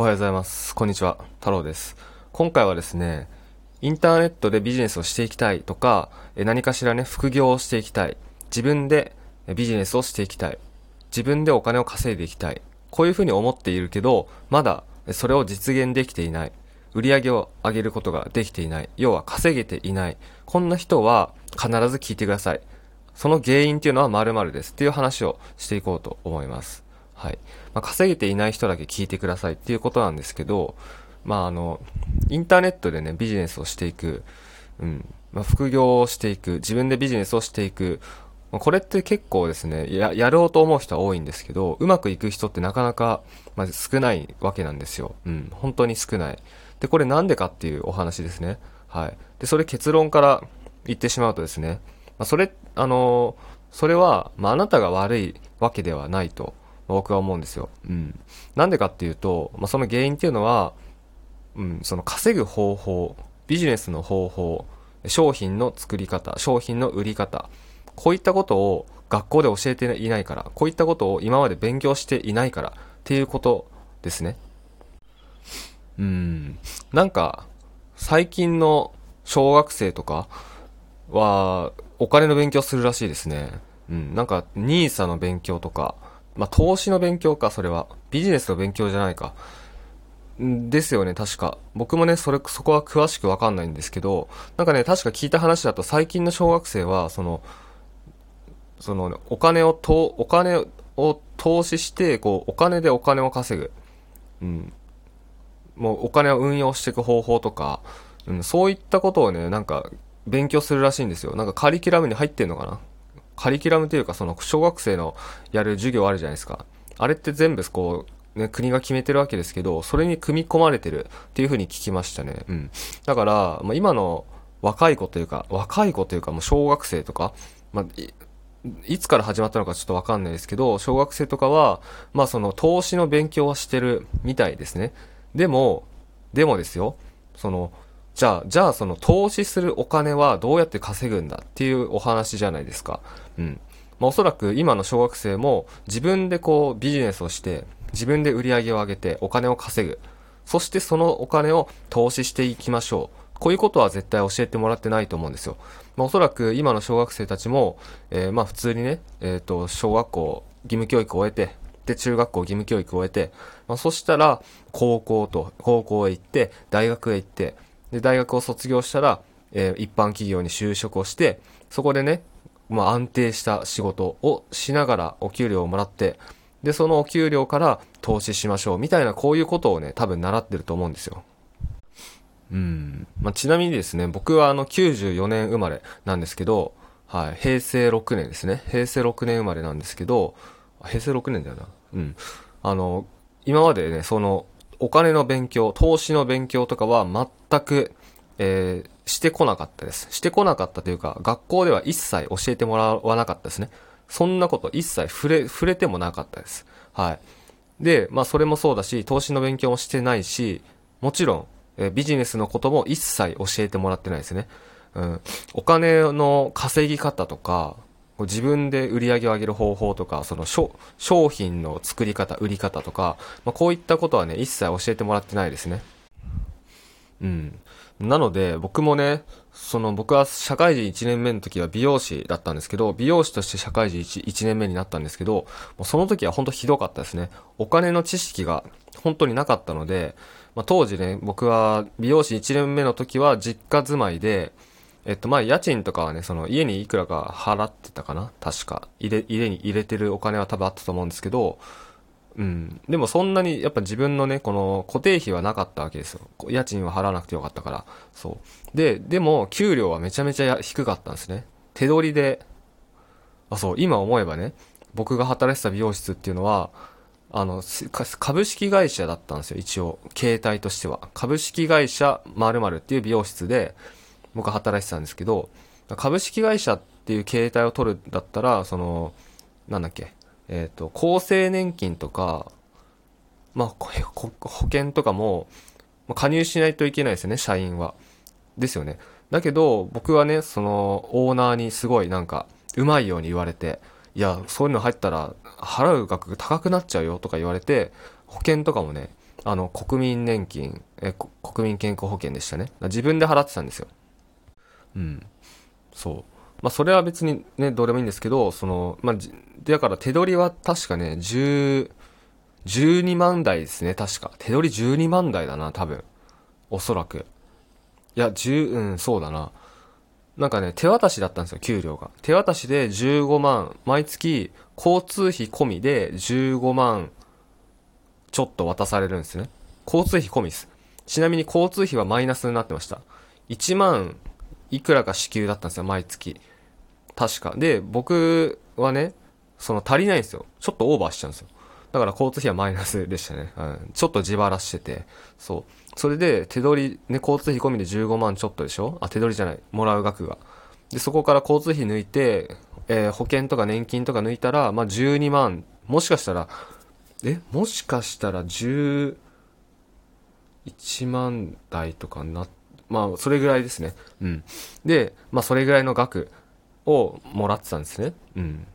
おはようございます。こんにちは。太郎です。今回はですね、インターネットでビジネスをしていきたいとか、何かしらね、副業をしていきたい。自分でビジネスをしていきたい。自分でお金を稼いでいきたい。こういうふうに思っているけど、まだそれを実現できていない。売り上げを上げることができていない。要は稼げていない。こんな人は必ず聞いてください。その原因っていうのは〇〇ですっていう話をしていこうと思います。はい。まあ、稼げていない人だけ聞いてくださいっていうことなんですけど、まああの、インターネットでね、ビジネスをしていく、うん、まあ、副業をしていく、自分でビジネスをしていく、まあこれって結構ですね、や、やろうと思う人は多いんですけど、うまくいく人ってなかなか、まあ、少ないわけなんですよ。うん、本当に少ない。で、これなんでかっていうお話ですね。はい。で、それ結論から言ってしまうとですね、まあ、それ、あのそれは、まあ、あなたが悪いわけではないと、僕は思うんですよ。うん。なんでかっていうと、まあ、その原因っていうのは、うん、その稼ぐ方法、ビジネスの方法、商品の作り方、商品の売り方、こういったことを学校で教えていないから、こういったことを今まで勉強していないからっていうことですね。うん。なんか、最近の小学生とかは、お金の勉強するらしいですね。うん。なんか、ニーサの勉強とか、まあ、投資の勉強か、それは。ビジネスの勉強じゃないか。ですよね、確か。僕もね、それ、そこは詳しくわかんないんですけど、なんかね、確か聞いた話だと、最近の小学生は、その、その、お金をと、お金を投資して、こう、お金でお金を稼ぐ。うん。もう、お金を運用していく方法とか、うん、そういったことをね、なんか、勉強するらしいんですよ。なんかカリキュラムに入ってんのかなカリキュラムというか、その、小学生のやる授業あるじゃないですか。あれって全部、こう、ね、国が決めてるわけですけど、それに組み込まれてるっていうふうに聞きましたね。うん。だから、まあ、今の若い子というか、若い子というか、もう小学生とか、まあ、いいつから始まったのかちょっとわかんないですけど、小学生とかは、まあその投資の勉強はしてるみたいですね。でも、でもですよ、その、じゃあ、じゃあその投資するお金はどうやって稼ぐんだっていうお話じゃないですか。うん。まあおそらく今の小学生も自分でこうビジネスをして、自分で売り上げを上げてお金を稼ぐ。そしてそのお金を投資していきましょう。こういうことは絶対教えてもらってないと思うんですよ。まあ、おそらく今の小学生たちも、えーまあ普通にね、えっ、と、小学校義務教育を終えて、で、中学校義務教育を終えて、まあそしたら、高校と、高校へ行って、大学へ行って、で、大学を卒業したら、えー一般企業に就職をして、そこでね、まあ安定した仕事をしながらお給料をもらって、で、そのお給料から投資しましょう、みたいなこういうことをね、多分習ってると思うんですよ。うん。まあ、ちなみにですね、僕はあの94年生まれなんですけど、はい、平成6年ですね。平成6年生まれなんですけど、平成6年だよな。うん。あの、今までね、その、お金の勉強、投資の勉強とかは全く、えーしてこなかったです。してこなかったというか、学校では一切教えてもらわなかったですね。そんなこと一切触れ、触れてもなかったです。はい。で、まあそれもそうだし、投資の勉強もしてないし、もちろん、えービジネスのことも一切教えてもらってないですね。うん。お金の稼ぎ方とか、自分で売り上げを上げる方法とか、その商品の作り方、売り方とか、まあこういったことはね、一切教えてもらってないですね。うん。なので、僕もね、その僕は社会人1年目の時は美容師だったんですけど、美容師として社会人 1, 1年目になったんですけど、もうその時は本当ひどかったですね。お金の知識が本当になかったので、まあ、当時ね、僕は美容師1年目の時は実家住まいで、えっと、まあ、家賃とかはね、その家にいくらか払ってたかな？確か。入れ、家に入れてるお金は多分あったと思うんですけど、うん。でもそんなに、やっぱ自分のね、この固定費はなかったわけですよ。家賃は払わなくてよかったから。そう。で、でも、給料はめちゃめちゃ低かったんですね。手取りで、あ、そう、今思えばね、僕が働いてた美容室っていうのは、あの、株式会社だったんですよ、一応。形態としては。株式会社〇〇っていう美容室で、僕は働いてたんですけど、株式会社っていう形態を取るだったら、その、なんだっけ、えっ、と、厚生年金とか、まあ、保険とかも、まあ加入しないといけないですよね、社員は。ですよね。だけど、僕はね、その、オーナーにすごいなんか、うまいように言われて、いや、そういうの入ったら、払う額が高くなっちゃうよとか言われて、保険とかもね、あの、国民年金、え、国民健康保険でしたね。自分で払ってたんですよ。うん。そう。まあ、それは別にね、どうでもいいんですけど、その、まあ、だから手取りは確かね、10、12万台ですね、確か。手取り12万台だな、多分。おそらく。いや、10、うん、そうだな。なんかね、手渡しだったんですよ、給料が。手渡しで15万、毎月交通費込みで15万ちょっと渡されるんですね。交通費込みです。ちなみに交通費はマイナスになってました。1万いくらか支給だったんですよ、毎月。確か。で、僕はね、その足りないんですよ。ちょっとオーバーしちゃうんですよ。だから交通費はマイナスでしたね。うん、ちょっと自腹してて。そう。それで、手取り、ね、交通費込みで15万ちょっとでしょ？あ、手取りじゃない。もらう額が。で、そこから交通費抜いて、えー、保険とか年金とか抜いたら、まあ、12万、もしかしたら、え、もしかしたら11万台とかになっ、まあ、それぐらいですね。うん。で、まあ、それぐらいの額をもらってたんですね。うん。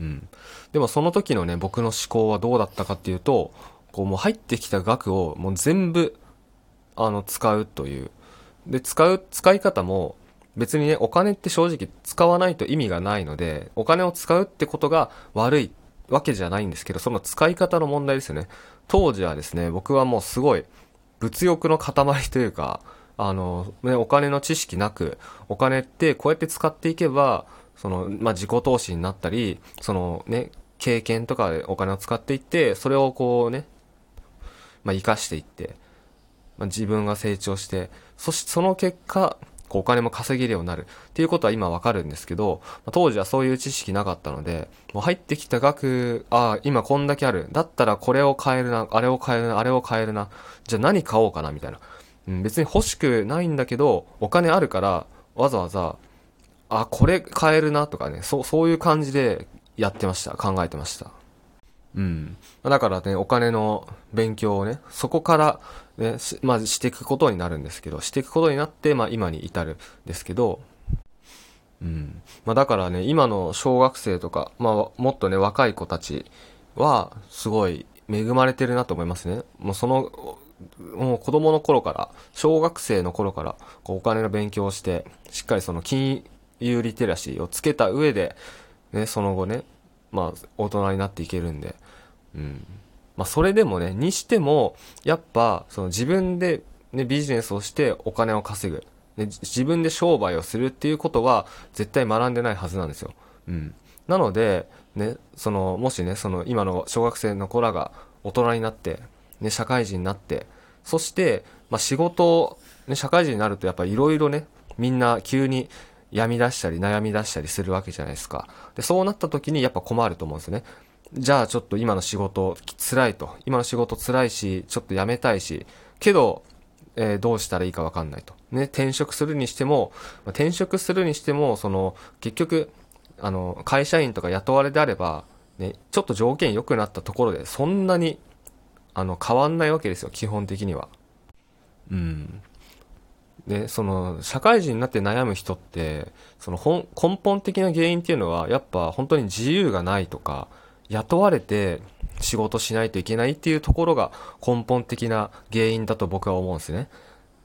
うん。でもその時のね、僕の思考はどうだったかっていうと、こうもう入ってきた額をもう全部、あの、使うという。で、使う、使い方も、別にね、お金って正直使わないと意味がないので、お金を使うってことが悪いわけじゃないんですけど、その使い方の問題ですよね。当時はですね、僕はもうすごい物欲の塊というか、あの、ね、お金の知識なく、お金ってこうやって使っていけば、その、まあ、自己投資になったり、そのね、経験とかでお金を使っていって、それをこうね、まあ、生かしていって、まあ、自分が成長して、そしてその結果、こうお金も稼げるようになるっていうことは今わかるんですけど、ま、当時はそういう知識なかったので、もう入ってきた額、ああ、今こんだけある。だったらこれを買えるな、あれを買えるな、あれを買えるな。じゃあ何買おうかな、みたいな。うん、別に欲しくないんだけど、お金あるから、わざわざあ、これ買えるなとかね、そう、そういう感じでやってました。考えてました。うん。だからね、お金の勉強をね、そこからね、まあ、していくことになるんですけど、していくことになって、まあ、今に至るんですけど、うん。まあ、だからね、今の小学生とか、まあ、もっとね、若い子たちは、すごい恵まれてるなと思いますね。もうその、もう子供の頃から、小学生の頃から、こうお金の勉強をして、しっかりその金有リテラシーをつけた上で、ね、その後ね、まあ、大人になっていけるんで、うん。まあ、それでもね、にしても、やっぱ、その自分で、ね、ビジネスをしてお金を稼ぐ。ね、自分で商売をするっていうことは、絶対学んでないはずなんですよ。うん。なので、ね、その、もしね、その、今の小学生の子らが大人になって、ね、社会人になって、そして、まあ、仕事、ね、社会人になるとやっぱいろいろね、みんな急に病み出したり悩み出したりするわけじゃないですか。で、そうなった時にやっぱ困ると思うんですね。じゃあちょっと今の仕事辛いと。今の仕事辛いし、ちょっと辞めたいし、けど、えー、どうしたらいいかわかんないと。ね、転職するにしても、まあ、転職するにしても、その、結局、あの、会社員とか雇われであれば、ね、ちょっと条件良くなったところで、そんなに、あの、変わんないわけですよ、基本的には。うん。で、その、社会人になって悩む人って、その本、根本的な原因っていうのは、やっぱ本当に自由がないとか、雇われて仕事しないといけないっていうところが根本的な原因だと僕は思うんですね。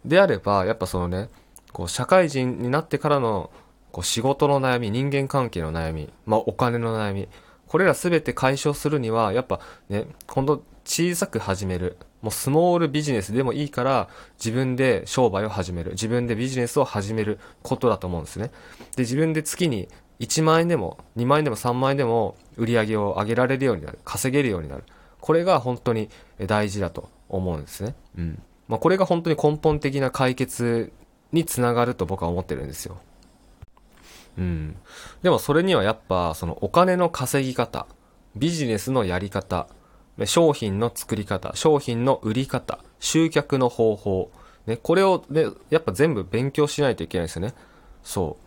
であれば、やっぱそのね、こう、社会人になってからの、こう、仕事の悩み、人間関係の悩み、まあ、お金の悩み、これら全て解消するには、やっぱね、今度小さく始める。もうスモールビジネスでもいいから、自分で商売を始める。自分でビジネスを始めることだと思うんですね。で、自分で月に1万円でも、2万円でも3万円でも売り上げを上げられるようになる。稼げるようになる。これが本当に大事だと思うんですね。うん。まあ、これが本当に根本的な解決につながると僕は思ってるんですよ。うん。でもそれにはやっぱ、そのお金の稼ぎ方、ビジネスのやり方、商品の作り方、商品の売り方、集客の方法、ね、これをね、やっぱ全部勉強しないといけないですよね。そ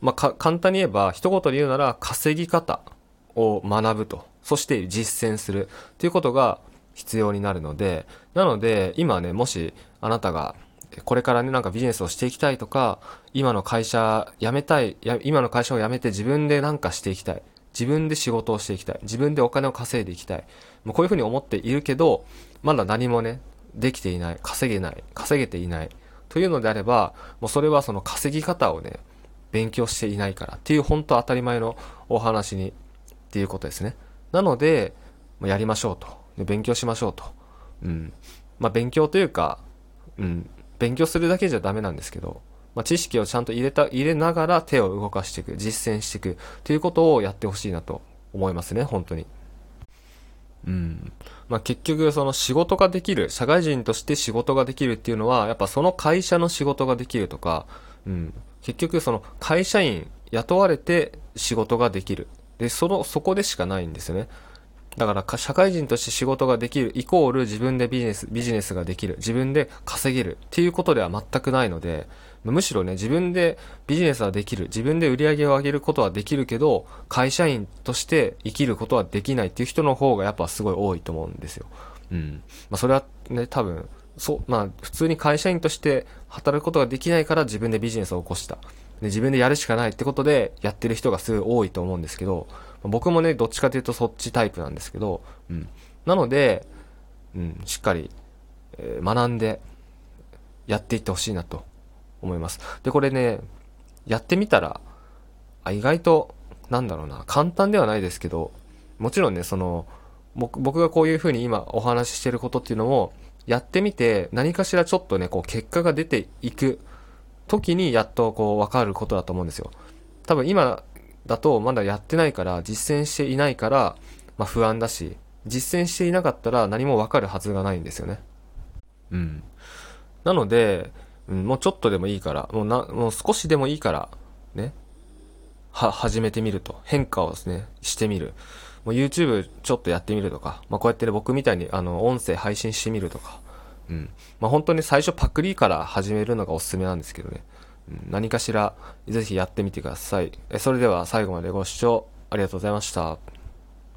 う。まあ、簡単に言えば、一言で言うなら、稼ぎ方を学ぶと。そして実践するっていうことが必要になるので、なので、今ね、もしあなたがこれからね、なんかビジネスをしていきたいとか、今の会社辞めたい、今の会社を辞めて自分でなんかしていきたい。自分で仕事をしていきたい。自分でお金を稼いでいきたい。もうこういうふうに思っているけど、まだ何もね、できていない、稼げない、稼げていない、というのであれば、もうそれはその稼ぎ方をね、勉強していないからっていう本当当たり前のお話にっていうことですね。なので、やりましょうと。勉強しましょうと。うん。まあ、勉強というか、うん、勉強するだけじゃダメなんですけど、まあ、知識をちゃんと入れた、入れながら手を動かしていく、実践していくということをやってほしいなと思いますね、本当に。うん。まあ、結局、その仕事ができる、社会人として仕事ができるっていうのは、やっぱその会社の仕事ができるとか、うん。結局、その会社員、雇われて仕事ができる。で、その、そこでしかないんですよね。だから社会人として仕事ができるイコール自分でビジネス、ビジネスができる。自分で稼げるっていうことでは全くないので、むしろね、自分でビジネスはできる。自分で売り上げを上げることはできるけど、会社員として生きることはできないっていう人の方がやっぱすごい多いと思うんですよ。うん。まあそれはね、多分、そう、まあ普通に会社員として働くことができないから自分でビジネスを起こした。で自分でやるしかないってことでやってる人がすごい多いと思うんですけど、僕もね、どっちかというとそっちタイプなんですけど、うん。なので、うん、しっかり、えー、学んで、やっていってほしいなと思います。で、これね、やってみたら、あ、意外と、なんだろうな、簡単ではないですけど、もちろんね、その、僕僕がこういうふうに今お話ししてることっていうのも、やってみて何かしらちょっとね、こう結果が出ていく時にやっとこう分かることだと思うんですよ。多分今だとまだやってないから実践していないから、まあ、不安だし実践していなかったら何もわかるはずがないんですよね。うん。なので、うん、もうちょっとでもいいからもうなもう少しでもいいからね。は始めてみると。変化をですねしてみる。もう YouTube ちょっとやってみるとか、まあ、こうやってね僕みたいにあの音声配信してみるとか。うん。まあ、本当に最初パクリから始めるのがおすすめなんですけどね。何かしらぜひやってみてください。それでは最後までご視聴ありがとうございました。